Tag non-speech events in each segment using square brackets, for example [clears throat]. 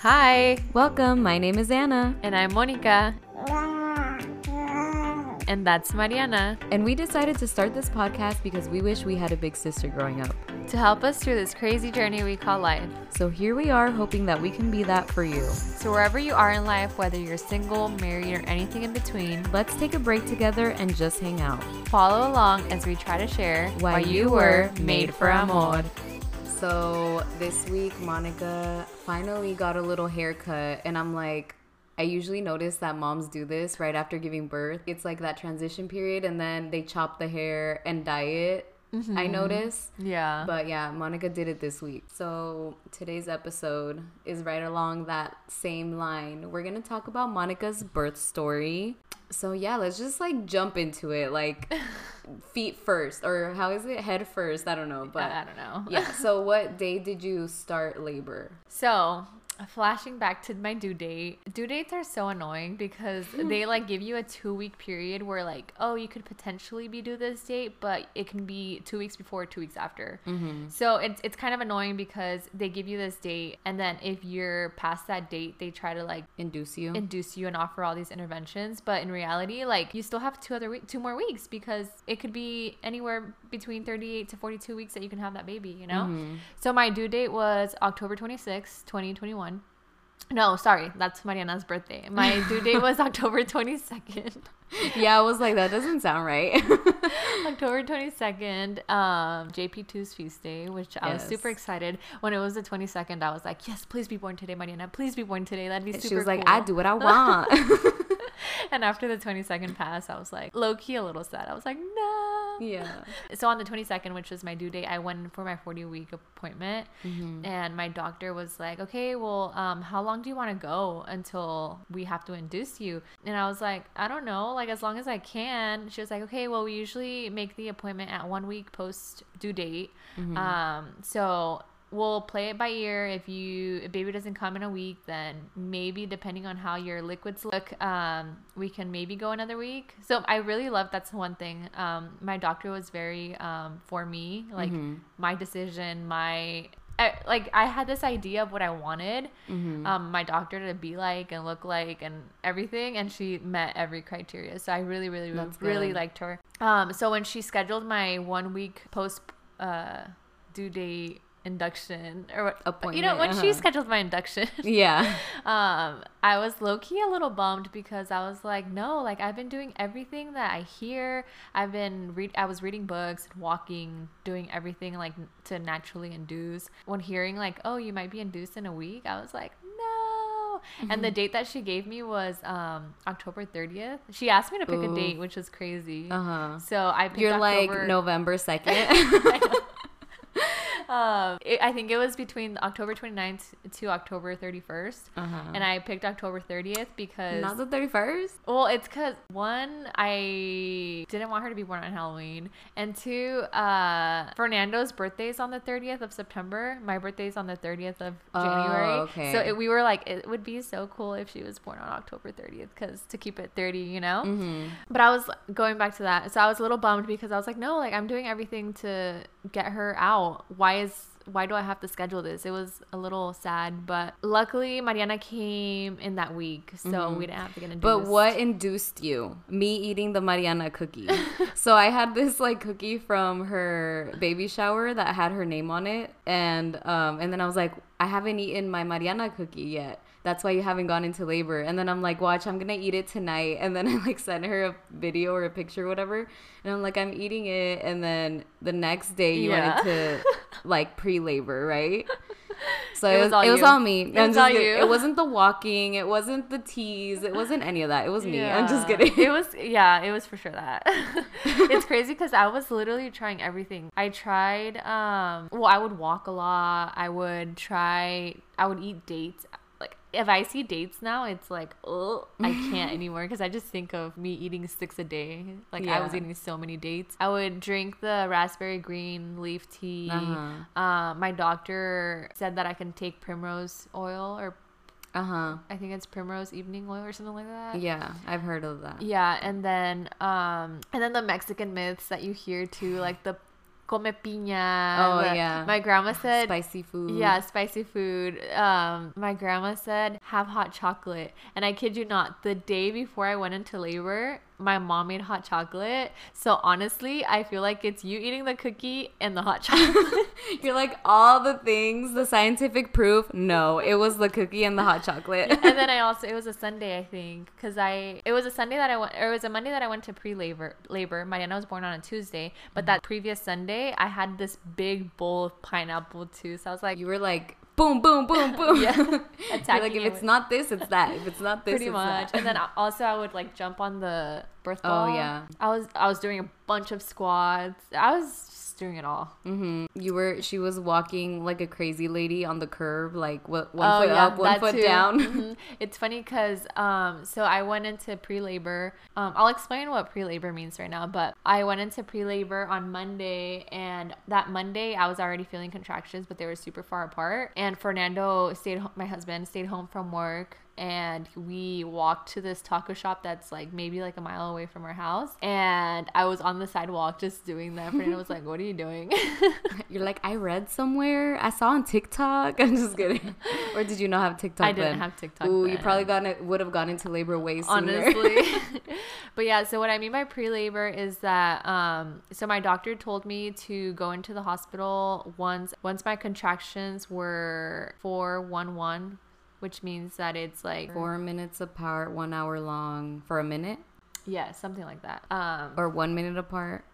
Hi, Welcome. My name is Anna, and I'm Monica. And that's Mariana. and we decided to start this podcast because we wish we had a big sister growing up. To help us through this crazy journey we call life. So here we are, hoping that we can be that for you. So, wherever you are in life, whether you're single, married, or anything in between, Let's take a break together and just hang out. follow along as we try to share Why you were made for amor. So this week, Monica finally got a little haircut, and I'm like, I usually notice that moms do this right after giving birth. It's like that transition period, and then they chop the hair and dye it. I mm-hmm. notice. Yeah. But yeah, Monica did it this week. So today's episode is right along that same line. We're gonna talk about Monica's birth story. So yeah, let's just like jump into it. Like [laughs] feet first, or how is it? Head first. I don't know. But I don't know. yeah. [laughs] So what day did you start labor? So, flashing back to my due date, due dates are so annoying because [laughs] they like give you a two week period where, like, oh, you could potentially be due this date, but it can be two weeks before, two weeks after. Mm-hmm. So, it's, it's kind of annoying because they give you this date, and then if you're past that date, they try to like Induce you? induce you and offer all these interventions but in reality like you still have two other week, two more weeks because it could be anywhere between 38 to 42 weeks that you can have that baby you know so my due date was october 26 2021 no sorry that's mariana's birthday my [laughs] due date was october 22nd [laughs] yeah, I was like, that doesn't sound right. [laughs] October 22nd, um, JP2's feast day, which I was super excited. When it was the 22nd, I was like, yes, please be born today, Mariana. Please be born today. That'd be super she was like, cool. I do what I want. And after the 22nd pass, I was like, low key a little sad. I was like, no. Yeah. [laughs] So on the 22nd, which was my due date, I went for my 40 week appointment. And my doctor was like, okay, well, um, how long do you want to go until we have to induce you? And I was like, I don't know, like as long as I can. She was like, okay, well, we usually make the appointment at one week post due date. Um, so we'll play it by ear. If you if baby doesn't come in a week, then maybe depending on how your liquids look, um, we can maybe go another week. So I really love that's one thing. Um, my doctor was very um, for me, like my decision, my I, like I had this idea of what I wanted um, my doctor to be like and look like and everything, and she met every criteria. So I really, really, really, really liked her. Um, so when she scheduled my one week post uh, due date induction or what you know Appointment, when she uh-huh. scheduled my induction [laughs] Yeah. um i was low-key a little bummed because i was like no like i've been doing everything that i hear i've been read i was reading books and walking doing everything like to naturally induce when hearing like oh you might be induced in a week i was like no and Mm-hmm. the date that she gave me was um october 30th she asked me to pick a date which was crazy Uh-huh. so i picked You're like November 2nd. [laughs] [laughs] um, it, I think it was between October 29th to October 31st. Uh-huh. And I picked October 30th because, Not the 31st? well, it's because one, I didn't want her to be born on Halloween. And two, uh, Fernando's birthday is on the 30th of September. My birthday is on the 30th of Oh, January. okay. So it, we were like, it would be so cool if she was born on October 30th because to keep it 30, you know? Mm-hmm. But I was going back to that. So I was a little bummed because I was like, no, like I'm doing everything to get her out. Why is why do I have to schedule this? It was a little sad, but luckily Mariana came in that week, so we didn't have to get into But what induced you? Me eating the Mariana cookie. [laughs] so I had this like cookie from her baby shower that had her name on it, and um, and then I was like, I haven't eaten my Mariana cookie yet. That's why you haven't gone into labor. And then I'm like, watch, I'm gonna eat it tonight. And then [laughs] I like sent her a video or a picture or whatever. And I'm like, I'm eating it. And then the next day you Yeah. wanted to [laughs] like pre-labor, right? So It it was was, all it was all me. It was all kidding. you. It wasn't the walking. It wasn't the teas. It wasn't any of that. It was me. I'm just kidding. It was yeah, it was for sure that. [laughs] it's crazy because I was literally trying everything. I tried um well, I would walk a lot. I would try I would eat dates. If I see dates now, it's like oh I can't [laughs] anymore because I just think of me eating six a day. Like I was eating so many dates. I would drink the raspberry green leaf tea. Uh-huh. Um, my doctor said that I can take primrose oil or Uh huh. I think it's primrose evening oil or something like that. Yeah, I've heard of that. Yeah, and then um and then the Mexican myths that you hear too, like the come piña. Oh, yeah. My grandma said Spicy food. Yeah, spicy food. Um, my grandma said have hot chocolate, and I kid you not, the day before I went into labor, my mom made hot chocolate. So honestly, I feel like it's you eating the cookie and the hot chocolate. [laughs] [laughs] You're like all the things, the scientific proof. No, it was the cookie and the hot chocolate. and then [laughs] I also it was a Sunday I think because I it was a Sunday that I went or it was a Monday that I went to pre labor labor. Mariana was born on a Tuesday, but that previous Sunday I had this big bowl of pineapple too. So I was like, you were like boom, boom, boom, [laughs] boom. Yeah. [laughs] Attacking like if it's not this, it's that. If it's not [laughs] this, pretty much. that. And then also I would like jump on the birth Oh, yeah. I was I was doing a bunch of squats. I was doing it all. hmm You were. She was walking like a crazy lady on the curb, like what one Oh, foot yeah, up, one foot too. down. Mhm. [laughs] It's funny because um, so I went into pre-labor. Um, I'll explain what pre-labor means right now, but I went into pre-labor on Monday, and that Monday I was already feeling contractions, but they were super far apart. And Fernando stayed. ho- My husband stayed home from work. And we walked to this taco shop that's like maybe like a mile away from our house. And I was on the sidewalk just doing that. And Fernando was like, What are you doing? [laughs] You're like, I read somewhere, I saw on TikTok. [laughs] I'm just kidding. [laughs] or did you not have TikTok? I didn't then? have TikTok Ooh, you probably got it. Would have gone into labor way sooner. honestly but yeah so what i mean by pre-labor is that um so my doctor told me to go into the hospital once once my contractions were 411 which means that it's like Four minutes apart, one hour long for a minute, yeah something like that um or one minute apart,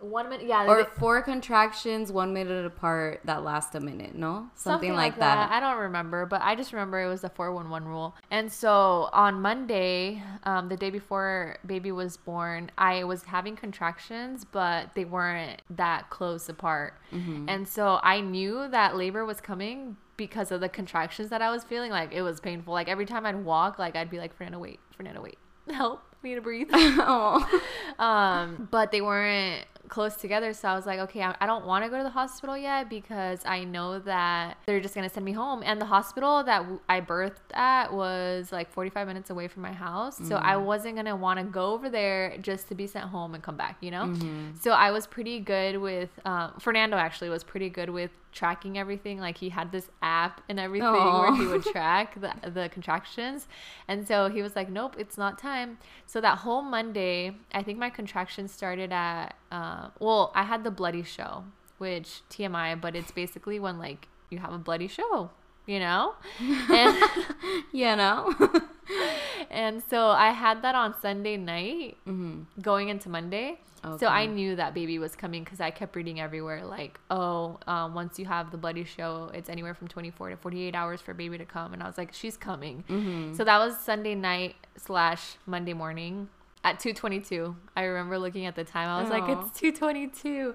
one minute yeah or they- four contractions, one minute apart that last a minute. No, something, like, that. I don't remember, but I just remember it was the 411 rule. And so on Monday, um, the day before baby was born, I was having contractions, but they weren't that close apart. Mm-hmm. And so I knew that labor was coming because of the contractions that I was feeling. Like it was painful. Like every time I'd walk, like I'd be like, Fernando, wait, Fernando, wait, [laughs] help. I need to breathe. [laughs] oh, [laughs] um, but they weren't close together. So I was like, okay, I, I don't want to go to the hospital yet because I know that they're just going to send me home. And the hospital that w- I birthed at was like 45 minutes away from my house. So I wasn't going to want to go over there just to be sent home and come back, you know? So I was pretty good with, um, Fernando actually was pretty good with tracking everything. Like he had this app and everything where he would [laughs] track the, the contractions. And so he was like, nope, it's not time. So that whole Monday, I think my contractions started at, uh, well, I had the bloody show, which TMI, but it's basically when like you have a bloody show, you know? And, [laughs] you know. [laughs] and so I had that on Sunday night hmm going into Monday. So I knew that baby was coming because I kept reading everywhere like, oh, um, once you have the bloody show, it's anywhere from 24 to 48 hours for baby to come. And I was like, she's coming. hmm So that was Sunday night slash Monday morning at 2:22. I remember looking at the time. I was like, it's 2:22.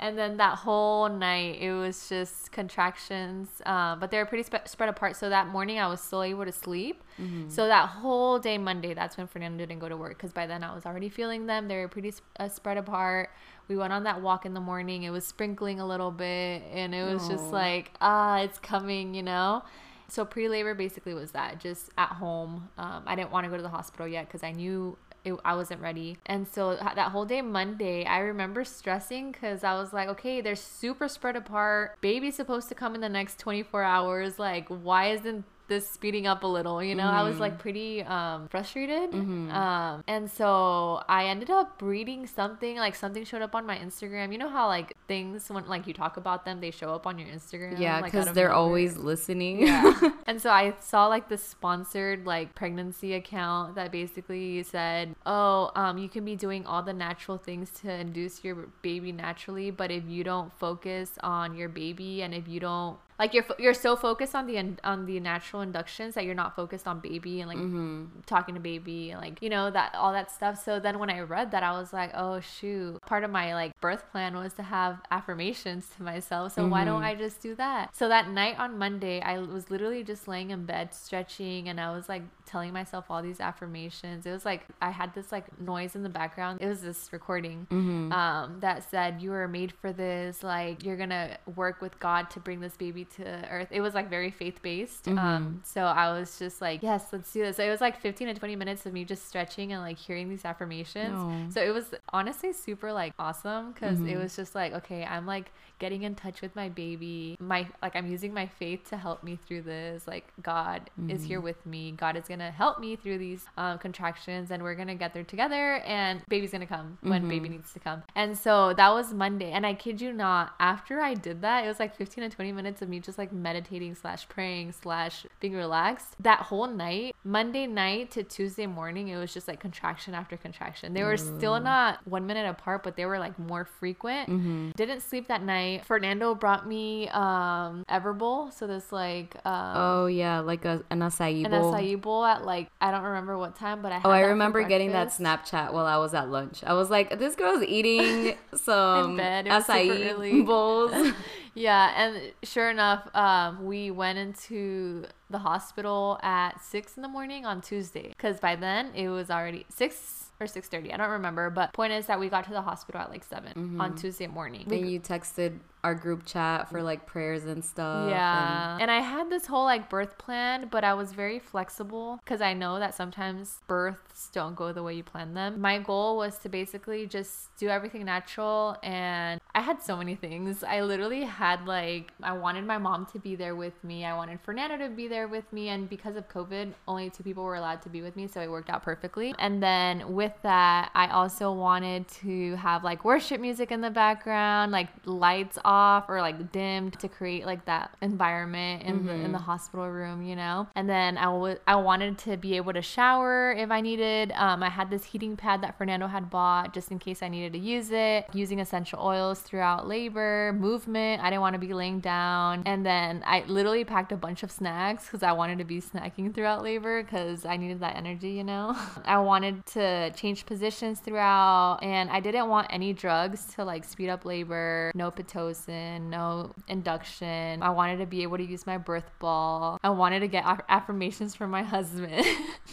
And then that whole night, it was just contractions, uh, but they were pretty spread apart. So that morning, I was still able to sleep. So that whole day, Monday, that's when Fernando didn't go to work because by then I was already feeling them. They were pretty sp- uh, spread apart. We went on that walk in the morning. It was sprinkling a little bit, and it was just like, ah, it's coming, you know. So pre labor basically was that, just at home. Um, I didn't want to go to the hospital yet because I knew it, I wasn't ready. And so that whole day, Monday, I remember stressing because I was like, okay, they're super spread apart. Baby's supposed to come in the next 24 hours. Like, why isn't this speeding up a little you know? I was like pretty um frustrated. Um and so i ended up reading something like something showed up on my instagram. You know how like things when like you talk about them they show up on your instagram Yeah, because of they're always listening. Yeah. [laughs] and so I saw like the sponsored like pregnancy account that basically said, "Oh, um, you can be doing all the natural things to induce your baby naturally, but if you don't focus on your baby and if you don't like you're you're so focused on the on the natural inductions that you're not focused on baby and like mm-hmm. talking to baby and like you know that all that stuff. So then when I read that, I was like, oh shoot. Part of my like birth plan was to have affirmations to myself. So why don't mm-hmm. I just do that? So that night on Monday, I was literally just laying in bed stretching and I was like telling myself all these affirmations. It was like I had this like noise in the background. It was this recording mm-hmm. um, that said, You were made for this. Like, you're to work with God to bring this baby to earth. It was like very faith based. Mm-hmm. Um, so I was just like, yes, let's do this. So it was like 15 to 20 minutes of me just stretching and like hearing these affirmations. Oh. So it was honestly super like awesome because it Mhm. was just like, okay, I'm like getting in touch with my baby. My like I'm using my faith to help me through this. Like God is here with me. God is gonna help me through these um, contractions, and we're gonna get there together. And baby's gonna come when baby needs to come. And so that was Monday. And I kid you not, after I did that, it was like 15 to 20 minutes of me just like meditating slash praying slash being relaxed. That whole night, Monday night to Tuesday morning, it was just like contraction after contraction. They were still not one minute apart, but they were like more frequent. Mm-hmm. Didn't sleep that night. Fernando brought me um Everbowl, so this like um Oh yeah, like a an acai an bowl. acai bowl at like I don't remember what time, but I had Oh, I remember getting that. Snapchat while I was at lunch. I was like, this girl's eating [laughs] some acai [laughs] bowls. [laughs] Yeah, and sure enough, um, we went into the hospital at six in the morning on Tuesday because by then it was already six or six thirty. I don't remember, but point is that we got to the hospital at like 7 on Tuesday morning. We you texted our group chat for mm. like prayers and stuff. Yeah. And I had this whole like birth plan, but I was very flexible because I know that sometimes births don't go the way you plan them. My goal was to basically just do everything natural. And I had so many things. I literally had like, I wanted my mom to be there with me. I wanted Fernando to be there with me. And because of COVID, only two people were allowed to be with me. So it worked out perfectly. And then with that, I also wanted to have like worship music in the background, like lights off or like dimmed to create like that environment in the in the hospital room, you know. And then I was I wanted to be able to shower if I needed. Um, I had this heating pad that Fernando had bought just in case I needed to use it. Using essential oils throughout labor, movement. I didn't want to be laying down. And then I literally packed a bunch of snacks because I wanted to be snacking throughout labor because I needed that energy, you know. [laughs] I wanted to change positions throughout, and I didn't want any drugs to like speed up labor. No pitocin, no induction. I wanted to be able to use my birth ball. I wanted to get aff- affirmations from my [laughs] husband.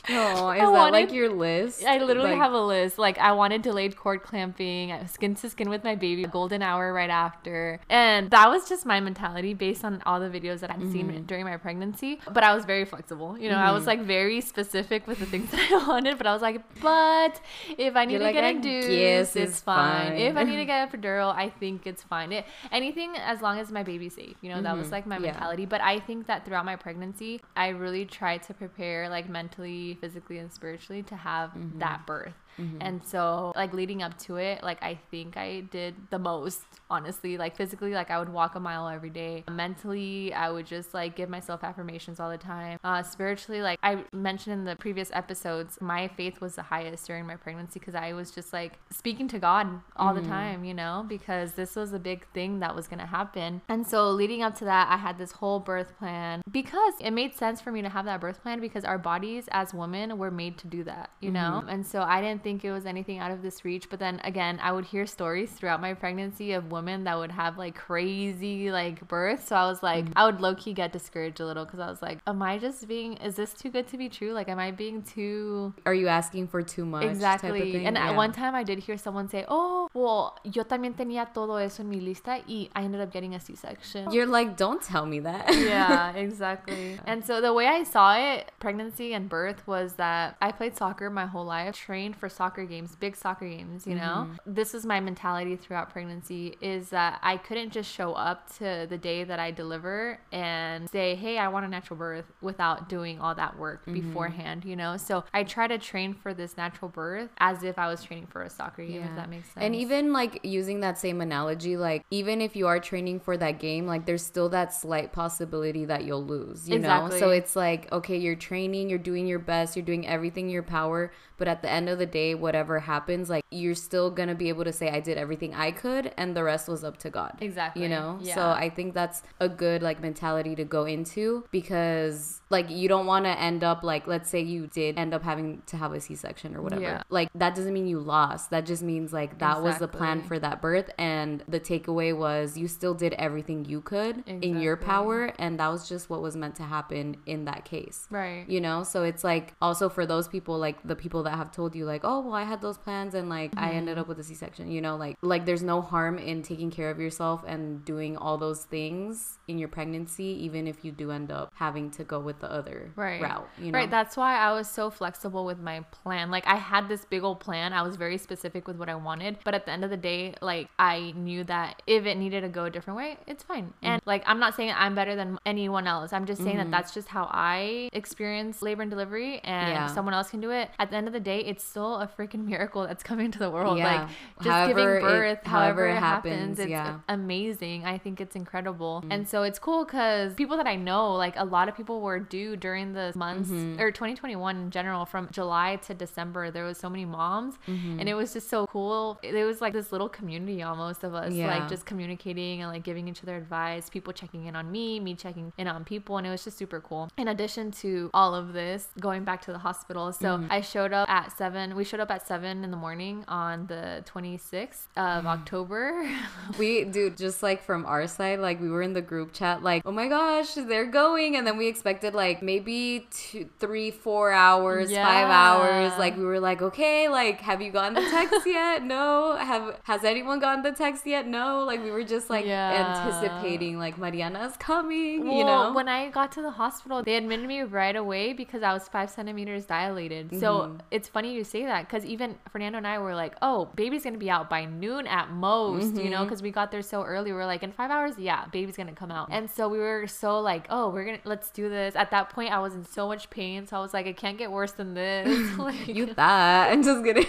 Oh, is I that like your list? I literally Like- have a list. Like I wanted delayed cord clamping, skin to skin with my baby, golden hour right after. And that was just my mentality based on all the videos that I'd Mm-hmm. seen during my pregnancy. But I was very flexible. You know, I was like very specific with the things [laughs] that I wanted, but I was like, but if I need You're to like, get "I induced, it's it's fine. If I need to get a epidural, I think it's fine. It, anything as long as my baby's safe. You know, that was like my Mm-hmm. Yeah. mentality. But I think that throughout my pregnancy, I really tried to prepare like mentally, physically, and spiritually to have Mm-hmm. that birth. Mm-hmm. And so, like leading up to it, like I think I did the most, honestly. Like physically, like I would walk a mile every day. Mentally, I would just like give myself affirmations all the time. Uh, spiritually, like I mentioned in the previous episodes, my faith was the highest during my pregnancy because I was just like speaking to God all the mm-hmm. time, you know, because this was a big thing that was gonna happen. And so, leading up to that, I had this whole birth plan because it made sense for me to have that birth plan because our bodies as women were made to do that, you know? Mm-hmm. And so I didn't think it was anything out of this reach. But then again, I would hear stories throughout my pregnancy of women that would have like crazy like births. So I was like, mm-hmm. I would low key get discouraged a little because I was like, am I just being, is this too good to be true? Like, am I being too Are you asking for too much? type of Exactly. And at one time I did hear someone say, oh, well, yo también tenía todo eso en mi lista y I ended up getting a C-section. You're like, don't tell me that. yeah, [laughs] exactly. And so the way I saw it, pregnancy and birth, was that I played soccer my whole life, trained for soccer games, big soccer games, you know? Mm-hmm. This is my mentality throughout pregnancy is that I couldn't just show up to the day that I deliver and say, hey, I want a natural birth without doing all that work mm-hmm. beforehand, you know? So I try to train for this natural birth as if I was training for a soccer game, if that makes sense. And even like using that same analogy, like even if you are training for that game, like there's still that slight possibility that you'll lose, you know? So it's like, okay, you're training, you're doing your best, you're doing everything in your power, but at the end of the day, whatever happens, like you're still gonna be able to say, I did everything I could, and the rest was up to God. Exactly. You know? Yeah. So I think that's a good like mentality to go into because like you don't want to end up like let's say you did end up having to have a c-section or whatever Yeah. like that doesn't mean you lost that just means like that was the plan for that birth and the takeaway was you still did everything you could in your power and that was just what was meant to happen in that case Right. you know so it's like also for those people like the people that have told you like oh well i had those plans and like i ended Mm-hmm. up with a c-section you know like like there's no harm in taking care of yourself and doing all those things in your pregnancy even if you do end up having to go with the other right route you know right that's why i was so flexible with my plan like i had this big old plan i was very specific with what i wanted but at the end of the day like i knew that if it needed to go a different way it's fine Mm-hmm. and like i'm not saying i'm better than anyone else i'm just saying that that's just how i experience labor and delivery and Yeah. someone else can do it at the end of the day it's still a freaking miracle that's coming to the world Yeah. like just However giving it- birth however, however it it happens, happens, it's yeah. amazing. I think it's incredible. Mm-hmm. And so it's cool because people that I know, like a lot of people were due during the months mm-hmm. or 2021 in general, from July to December, there was so many moms mm-hmm. and it was just so cool. It was like this little community almost of us, Yeah. like just communicating and like giving each other advice, people checking in on me, me checking in on people. And it was just super cool. In addition to all of this, going back to the hospital. So I showed up at seven, we showed up at seven in the morning on the 26th of October. [laughs] we dude just like from our side like we were in the group chat like oh my gosh they're going and then we expected like maybe two three four hours five hours like we were like okay like have you gotten the text [laughs] yet no have has anyone gotten the text yet no like we were just like Yeah. anticipating like mariana's coming you know when I got to the hospital, they admitted me right away because I was five centimeters dilated. So Mm-hmm. it's funny you say that because even Fernando and I were like, "Oh, baby's gonna be out by noon at most," you Mm-hmm. know, because we got there so early. We are like, "In five hours, yeah, baby's gonna come out." And so we were so like, "Oh, we're gonna let's do this." At that point, I was in so much pain, so I was like, "It can't get worse than this." [laughs] [laughs] like, you thought [laughs] i'm just kidding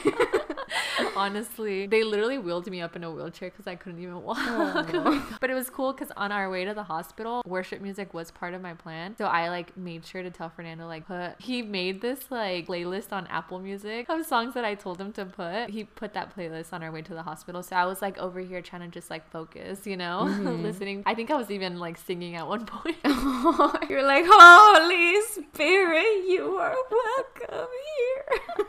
Honestly, they literally wheeled me up in a wheelchair because I couldn't even walk. [laughs] but it was cool because on our way to the hospital, worship music was part of my plan. So I like made sure to tell Fernando like put he made this like playlist on Apple Music of songs that I told him to put. He put that playlist on our way to the hospital. So I was like over here trying to just like focus, you know, [laughs] listening. I think I was even like singing at one [laughs] point. you're like holy spirit you are welcome here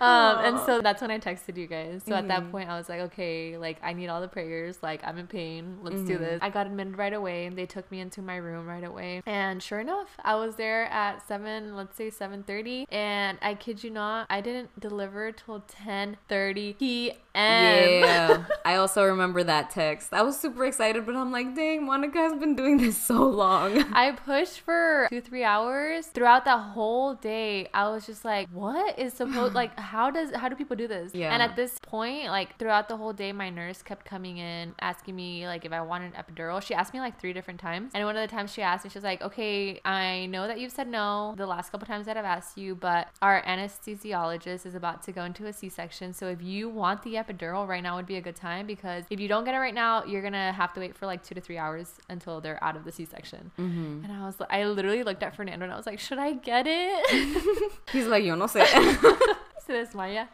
Um, and so that's when I texted you guys. So at that mm-hmm. point, I was like, okay, like I need all the prayers. Like I'm in pain. Let's do mm-hmm. this. I got admitted right away, and they took me into my room right away. And sure enough, I was there at seven, let's say seven thirty, and I kid you not, I didn't deliver till ten thirty p.m. Yeah. [laughs] I also remember that text. I was super excited, but I'm like, dang, Monica has been doing this so long. [laughs] I pushed for two, three hours throughout that whole day. I was just like, what is supposed [gasps] like how does how do people do this? Yeah. And at this point, like throughout the whole day, my nurse kept coming in asking me like if I wanted an epidural. She asked me like three different times. And one of the times she asked me, she was like, Okay, I know that you've said no the last couple times that I've asked you, but our anesthesiologist is about to go into a C section. So if you want the epidural right now would be a good time because if you don't get it right now, you're gonna have to wait for like two to three hours until they're out of the C section. Mm-hmm. And I was like, I literally looked at Fernando and I was like, should I get it? [laughs] He's like, yo no sé. [laughs] [laughs] Se desmaya.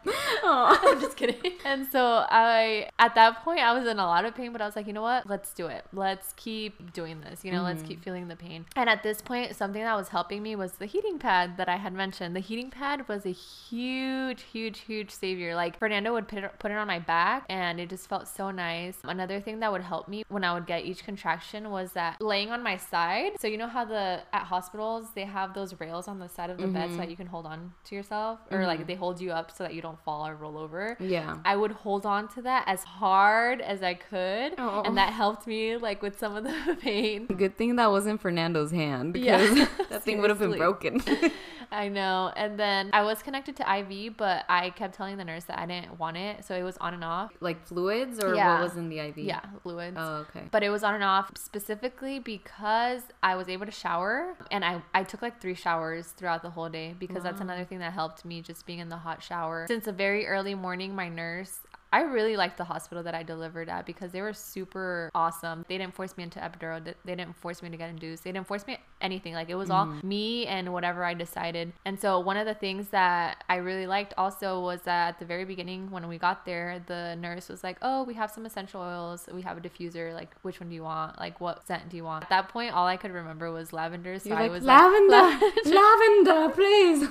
Aw. [laughs] [laughs] I'm just kidding. And so I, at that point, I was in a lot of pain, but I was like, you know what? Let's do it. Let's keep doing this. You know, let's mm-hmm. keep feeling the pain. And at this point, something that was helping me was the heating pad that I had mentioned. The heating pad was a huge, huge, huge savior. Like Fernando would put it, put it on my back, and it just felt so nice. Another thing that would help me when I would get each contraction was that laying on my side. So you know how the at hospitals they have those rails on the side of the bed so mm-hmm. that you can hold on to yourself, or like mm-hmm. they hold you up so that you don't fall or roll over. Yeah. I would hold on to that as hard as I could, Oh. oh. and that helped me like with some of the [laughs] pain. Good thing that wasn't Fernando's hand Yeah. because [laughs] that thing would have been broken. [laughs] I know. And then I was connected to IV, but I kept telling the nurse that I didn't want it, so it was on and off. like fluids or Yeah. what was in the IV? Yeah, fluids. Oh, okay. But it was on and off specifically because I was able to shower and I, I took like three showers throughout the whole day because that's another thing that helped me just being in the hot shower. Since a very early morning, my nurse I really liked the hospital that I delivered at because they were super awesome. They didn't force me into epidural. They didn't force me to get induced. They didn't force me anything. Like it was all Mm-hmm. me and whatever I decided. And so one of the things that I really liked also was that at the very beginning when we got there, the nurse was like, "Oh, we have some essential oils. We have a diffuser. Like, which one do you want? Like, what scent do you want?" At that point, all I could remember was lavender. So You're I like was lavender, like, lavender, [laughs] Lavender, please.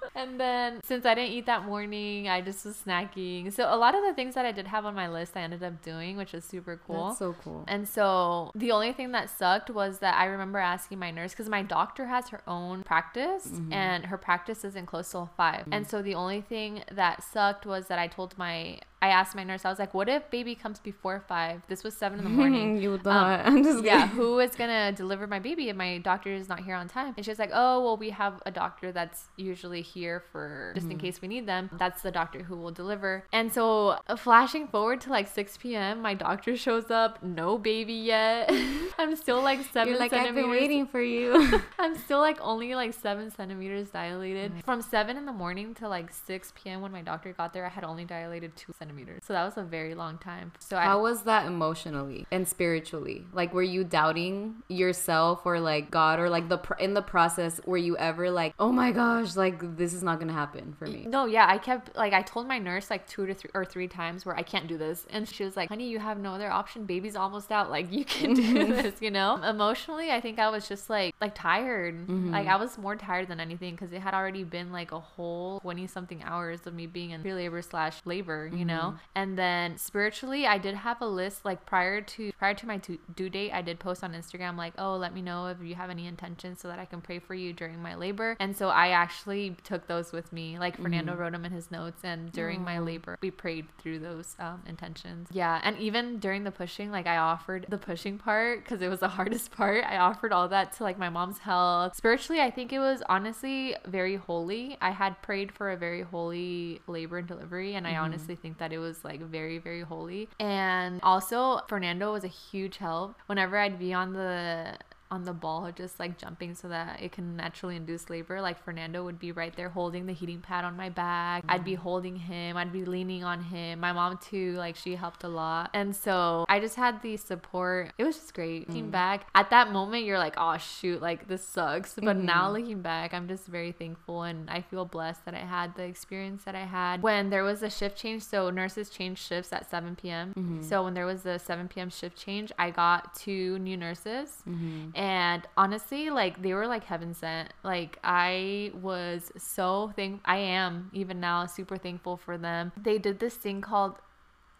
[laughs] and then since I didn't eat that morning, I just was snacking. So a lot of the things that I did have on my list, I ended up doing, which was super cool. That's so cool. and so the only thing that sucked was that I remember asking my nurse because my doctor has her own practice Mm-hmm. and her practice isn't close till 5 And so the only thing that sucked was that I told my I asked my nurse, I was like, what if baby comes before five? This was seven in the [laughs] morning. you um, thought [laughs] I'm just yeah, kidding. who is gonna deliver my baby if my doctor is not here on time? And she's like, oh, well, we have a doctor that's usually here for just in mm-hmm. case we need them. That's the doctor who will deliver. And so, uh, flashing forward to like 6 p.m., my doctor shows up, no baby yet. [laughs] I'm still like 7 You're like I've been waiting for you. I'm still like only like seven centimeters dilated. Mm. From seven in the morning to like 6 p.m. when my doctor got there, I had only dilated two centimeters. So that was a very long time. So I, How was that emotionally and spiritually? Like, were you doubting yourself or like God or like the pr- in the process? Were you ever like, oh my gosh, like this is not gonna happen for me? No, yeah, I kept like I told my nurse like two to three or three times where I can't do this, and she was like, "Honey, you have no other option. Baby's almost out. Like you can do [laughs] this." You know, emotionally, I think I was just like like tired. Mm-hmm. Like I was more tired than anything because it had already been like a whole twenty something hours of me being in pre-labor slash labor. You mm-hmm. know, Mm-hmm. and then spiritually, I did have a list like prior to prior to my due due date. I did post on Instagram like, "Oh, let me know if you have any intentions so that I can pray for you during my labor." And so I actually took those with me. Like Fernando mm-hmm. wrote them in his notes, and during my oh. labor, we prayed through those um, intentions. Yeah, and even during the pushing, like I offered the pushing part because it was the [laughs] hardest part. I offered all that to like my mom's health. Spiritually, I think it was honestly very holy. I had prayed for a very holy labor and delivery, and I mm-hmm. honestly think that it was like very, very holy. And also, Fernando was a huge help. Whenever I'd be on the on the ball just like jumping so that it can naturally induce labor like fernando would be right there holding the heating pad on my back. I'd be mm. holding him. I'd be leaning on him. My mom too like she helped a lot. And so i just had the support. It was just great. Looking mm. back at that moment you're like oh shoot like this sucks. But mm-hmm. now looking back i'm just very thankful and i feel blessed that i had the experience that i had. When there was a shift change so nurses change shifts at 7 p.m mm-hmm. so when there was the 7 p.m shift change i got two new nurses mm-hmm. And honestly like they were like heaven sent. Like i was so thank i am even now super thankful for them. They did this thing called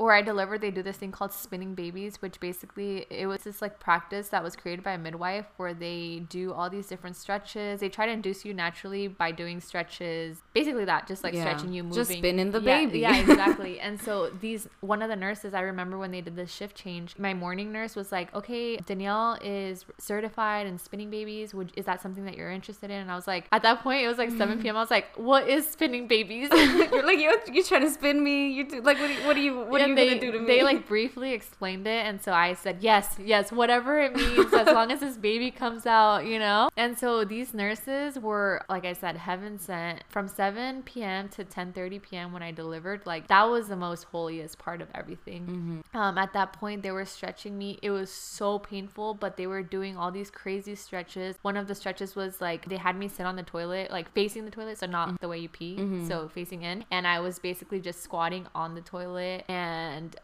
or I delivered, they do this thing called spinning babies, which basically it was this like practice that was created by a midwife where they do all these different stretches. They try to induce you naturally by doing stretches, basically that, just like Yeah. stretching you, moving, Just spinning the Yeah, baby. Yeah, [laughs] exactly. and so these one of the nurses, I remember when they did this shift change, my morning nurse was like, "Okay, Danielle is certified in spinning babies. Would is that something that you're interested in?" And I was like, at that point, it was like 7 mm-hmm. p.m. I was like, "What is spinning babies?" [laughs] You're like you you trying to spin me. You do, like what? do you- What are you? What are you they, gonna do to me? They like briefly explained it, and so I said yes, yes, whatever it means, as long as this baby comes out, you know. And so these nurses were, like I said, heaven sent. From 7 p.m. to 10:30 p.m. when I delivered, like that was the most holiest part of everything. Mm-hmm. Um, at that point, they were stretching me. It was so painful, but they were doing all these crazy stretches. One of the stretches was like they had me sit on the toilet, like facing the toilet, so not mm. the way you pee, mm-hmm. so facing in, and I was basically just squatting on the toilet and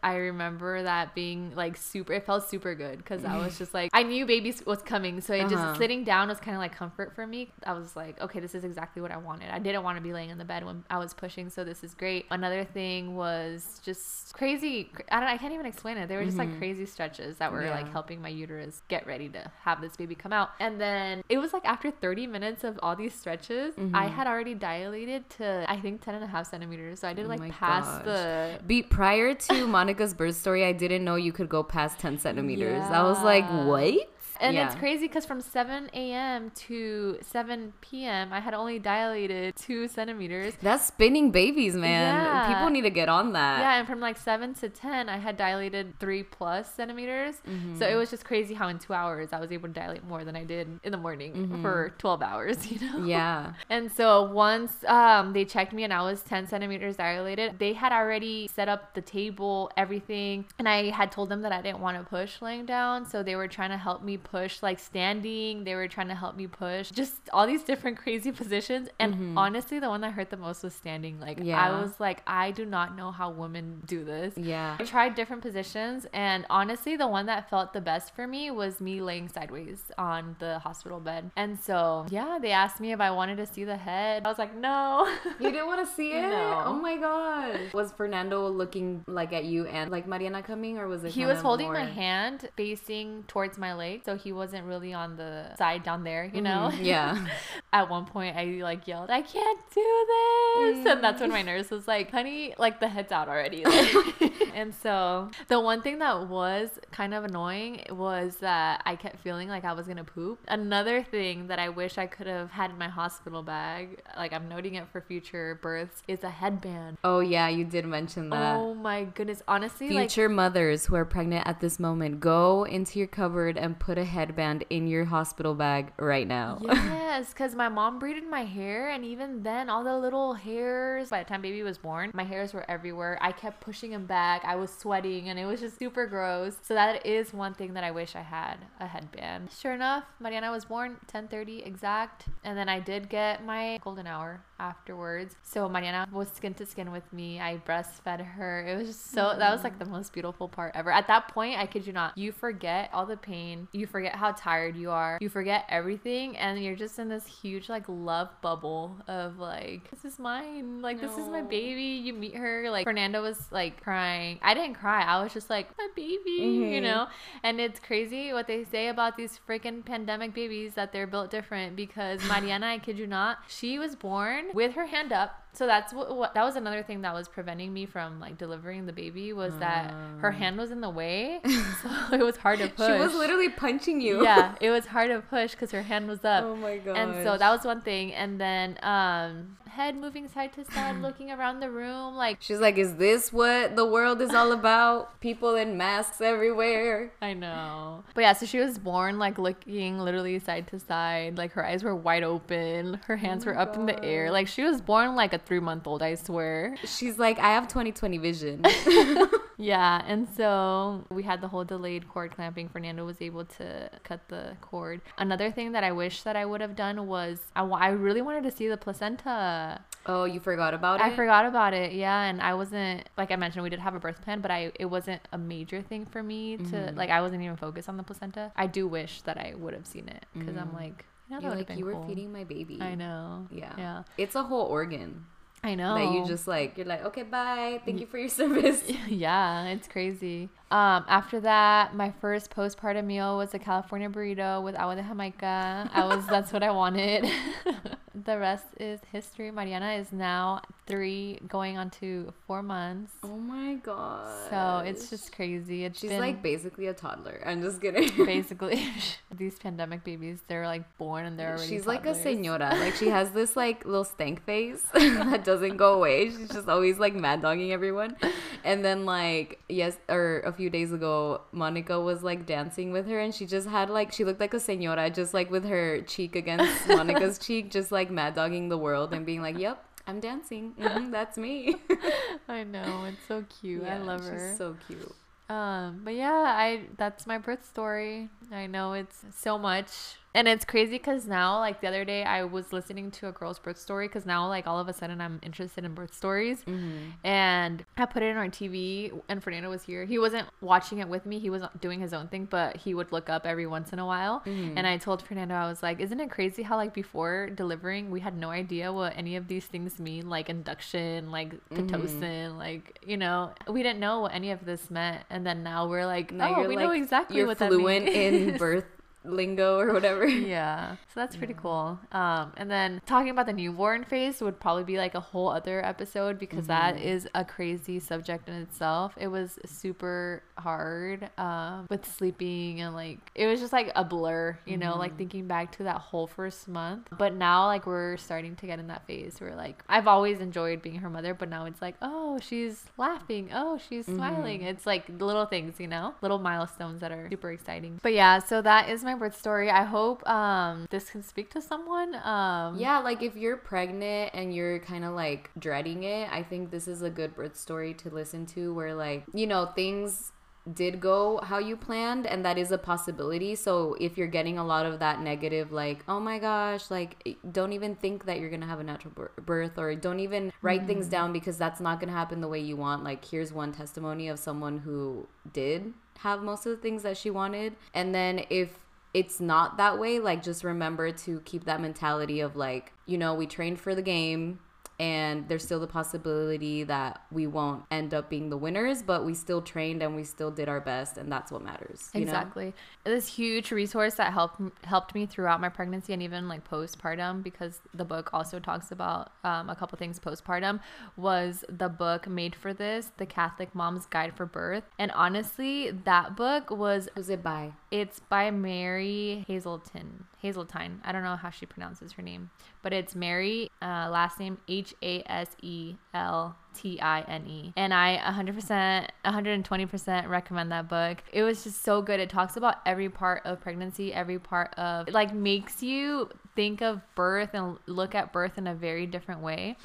I remember that being like super it felt super good because I was [laughs] just like I knew baby was coming. So it Uh-huh. just sitting down was kind of like comfort for me. I was like okay this is exactly what I wanted. I didn't want to be laying in the bed when I was pushing so this is great. Another thing was just crazy I don't I can't even explain it. They were just like crazy stretches that were Yeah. like helping my uterus get ready to have this baby come out. And then it was like after 30 minutes of all these stretches I had already dilated to I think 10 and a half centimeters. So I did Oh like my past gosh. the beat prior to Monica's birth story, I didn't know you could go past 10 centimeters. I was like, Yeah. what? And Yeah. it's crazy because from 7 a.m. to 7 p.m., I had only dilated two centimeters. That's spinning babies, man. Yeah. People need to get on that. Yeah, and from like 7 to 10, I had dilated three plus centimeters. So it was just crazy how in two hours I was able to dilate more than I did in the morning for 12 hours, [laughs] you know? Yeah. And so once um, they checked me and I was 10 centimeters dilated, they had already set up the table, everything. And I had told them that I didn't want to push laying down. So they were trying to help me push like standing. They were trying to help me push just all these different [laughs] crazy positions. And mm-hmm. honestly, the one that hurt the most was standing. Like, I was like, I do not know how women do this. Yeah. I tried different positions, and honestly, the one that felt the best for me was me laying sideways on the hospital bed. And so, yeah, they asked me if I wanted to see the head. I was like, no. [laughs] You didn't want to see it? No. Oh my god. Was Fernando looking like at you and like Mariana coming or was it he was holding my hand facing towards my leg, so he wasn't really on the side down there, you know? Mhm, Yeah. [laughs] At one point, I like yelled, I can't do this. And that's when my nurse was like, honey, like the head's out already. Like- [laughs] and so the one thing that was kind of annoying was that I kept feeling like I was to poop. Another thing that I wish I could have had in my hospital bag, like I'm noting it for future births, is a headband. Oh yeah, you did mention that. oh my goodness. Honestly, like Future mothers who are pregnant at this moment, go into your cupboard and put a headband in your hospital bag right now. [laughs] Yes, because my mom braided my hair, and even then, all the little hairs. By the time baby was born, my hairs were everywhere. I kept pushing them back. I was sweating, and it was just super gross. So that is one thing that I wish I had a headband. Sure enough, Mariana was born 10:30 exact, and then I did get my golden hour afterwards. So Mariana was skin to skin with me. I breastfed her. It was just so that was like the most beautiful part ever. At that point, I kid you not, you forget all the pain, you forget how tired you are, you forget everything, and you're just in this huge like love bubble of like this is mine, like this is my baby. You meet her, like Fernando was like crying. I didn't cry. I was just like my baby, you Mhm. know. And it's crazy what they say about these freaking pandemic babies that they're built different because Mariana, I kid you not, she was born with her hand up. So that's what, what that was another thing that was preventing me from like delivering the baby was that her hand was in the way. [laughs] So it was hard to push. She was literally punching you. yeah, [laughs] it was hard to push because her hand was up. Oh my god. And so that was one thing. And then um head moving side to side, [clears throat] looking around the room, like She's like, is this what the world is all about? People in masks everywhere. I know. But yeah, so she was born like looking literally side to side. Like her eyes were wide open. Her hands my were up in the air. Like she was born like a three month old, I swear. She's like, I have 2020 vision. [laughs] [laughs] Yeah. And so we had the whole delayed cord clamping. Fernando was able to cut the cord. Another thing that I wish that I would have done was I, I really wanted to see the placenta. oh, you forgot about it? I forgot about it. Yeah, and I wasn't like I mentioned we did have a birth plan, but I it wasn't a major thing for me to Mhm. like I wasn't even focused on the placenta. I do wish that I would have seen it because I'm Mm. like, you know, that You're would like, you were cool. feeding my baby. I know. Yeah. Yeah. It's a whole organ I know. that you just like, you're like, okay, bye. Thank you for your [laughs] service. [laughs] yeah, it's crazy. Um, after that, my first postpartum meal was a California burrito with agua de Jamaica. I was that's what I wanted. [laughs] the rest is history. Mariana is now three, going on to four months. Oh my god. So it's just crazy. It's She's been like basically a toddler. I'm just kidding. [laughs] basically [laughs] these pandemic babies. They're like born and they're already. She's like a senora. Like she has this like little stank face that doesn't go away. She's just always like mad dogging everyone. And then like yes or few days ago, Monica was like dancing with her and she just had like she looked like a senora just like with her cheek against [laughs] Monica's cheek, just like mad dogging the world and being like, Yep, I'm dancing. Mhm, that's me. [laughs] I know it's so cute. I Yeah, love she's her. so cute. Um, but yeah, I that's my birth story. I know it's so much. And it's crazy because now, like the other day, I was listening to a girl's birth story because now, like, all of a sudden, I'm interested in birth stories. Mm-hmm. And I put it on our TV, and Fernando was here. He wasn't watching it with me, he was doing his own thing, but he would look up every once in a while. Mm-hmm. And I told Fernando, I was like, Isn't it crazy how, like, before delivering, we had no idea what any of these things mean, like induction, like Mm-hmm. Like, you know, we didn't know what any of this meant. And then now we're like, Now Oh, we know exactly what fluent that means. in [laughs] birth lingo or whatever. [laughs] yeah so that's pretty cool um and then talking about the newborn phase would probably be like a whole other episode because that Mm-hmm. is a crazy subject in itself it was super hard um with sleeping and like it was just like a blur you know Mm-hmm. like thinking back to that whole first month but now like we're starting to get in that phase where like i've always enjoyed being her mother but now it's like oh she's laughing oh she's Mm-hmm. smiling it's like little things you know little milestones that are super exciting but yeah so that is my birth story i hope um this can speak to someone um Yeah, like if you're pregnant and you're kind of like dreading it, I think this is a good birth story to listen to where like, you know, things did go how you planned and that is a possibility. So if you're getting a lot of that negative like, "Oh my gosh, like don't even think that you're going to have a natural birth or don't even write things down because that's not going to happen the way you want." Like here's one testimony of someone who did have most of the things that she wanted. And then if it's not that way. Like just remember to keep that mentality of like you know we trained for the game and there's still the possibility that we won't end up being the winners but we still trained and we still did our best and that's what matters you know? Exactly. This huge resource that helped helped me throughout my pregnancy and even like postpartum because the book also talks about um, a couple things postpartum was the book Made for This: The Catholic Mom's Guide for Birth. And honestly, that book was who's it by it's by Mary Hazelton. Haseltine. I don't know how she pronounces her name, but it's Mary, uh, last name H A S E L T I N E. And I 100%, 120% recommend that book. It was just so good. It talks about every part of pregnancy, every part of, it like makes you think of birth and look at birth in a very different way.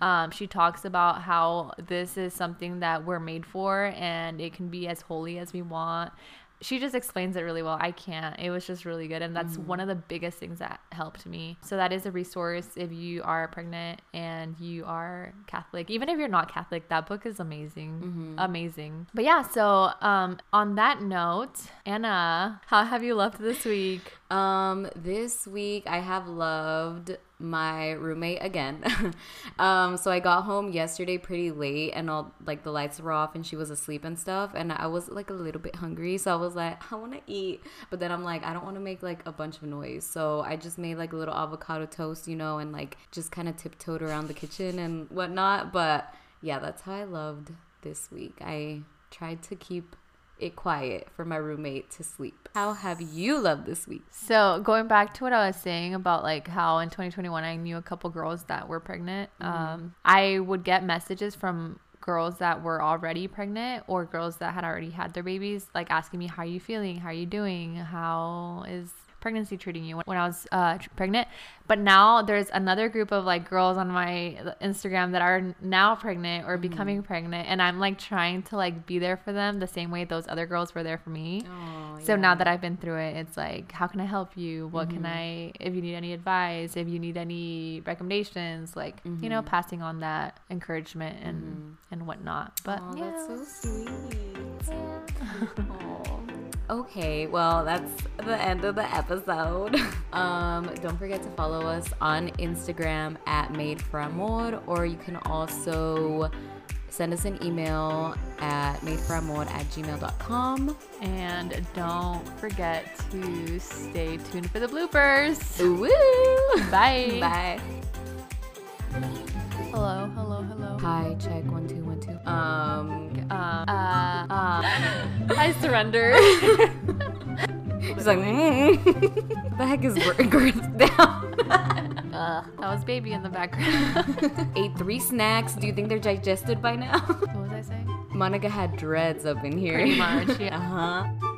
Um, she talks about how this is something that we're made for and it can be as holy as we want she just explains it really well. I can't. It was just really good. And that's one of the biggest things that helped me. So that is a resource if you are pregnant and you are Catholic. Even if you're not Catholic, that book is amazing. Amazing. But yeah, so um on that note, Anna, how have you loved this week? Um, this week I have loved my roommate again. [laughs] um, so I got home yesterday pretty late and all like the lights were off and she was asleep and stuff and I was like a little bit hungry, so I was like, I wanna eat. But then I'm like, I don't wanna make like a bunch of noise. So I just made like a little avocado toast, you know, and like just kinda tiptoed around the kitchen and whatnot. But yeah, that's how I loved this week. I tried to keep it quiet for my roommate to sleep. How have you loved this week? So going back to what I was saying about like how in 2021 I knew a couple girls that were pregnant. Um, I would get messages from girls that were already pregnant or girls that had already had their babies, like asking me how are you feeling, how are you doing, how is pregnancy treating you when I was uh, pregnant. But now there's another group of like girls on my Instagram that are now pregnant or mm-hmm. becoming pregnant, and I'm like trying to like be there for them the same way those other girls were there for me. Oh, So now that I've been through it, it's like, how can I help you? What can mm-hmm. I, if you need any advice, if you need any recommendations, like, you know, mm-hmm. passing on that encouragement and, and whatnot. But Oh, yeah. that's so sweet. [laughs] Aw. Okay, well, that's the end of the episode. [laughs] Um, don't forget to follow us on Instagram at Made for Amor, or you can also send us an email at madeforamor at gmail.com. And don't forget to stay tuned for the bloopers. Woo! Bye. [laughs] Bye. Hello, hello, hello. Hi, check one, two, one, two. Um, Um, uh, um, I surrender. he's like, mm. [laughs] the heck is girth down? [laughs] uh, that was baby in the background. [laughs] Ate three snacks. Do you think they're digested by now? what was I saying? Monica had dreads up in here. Pretty much, yeah. Uh huh.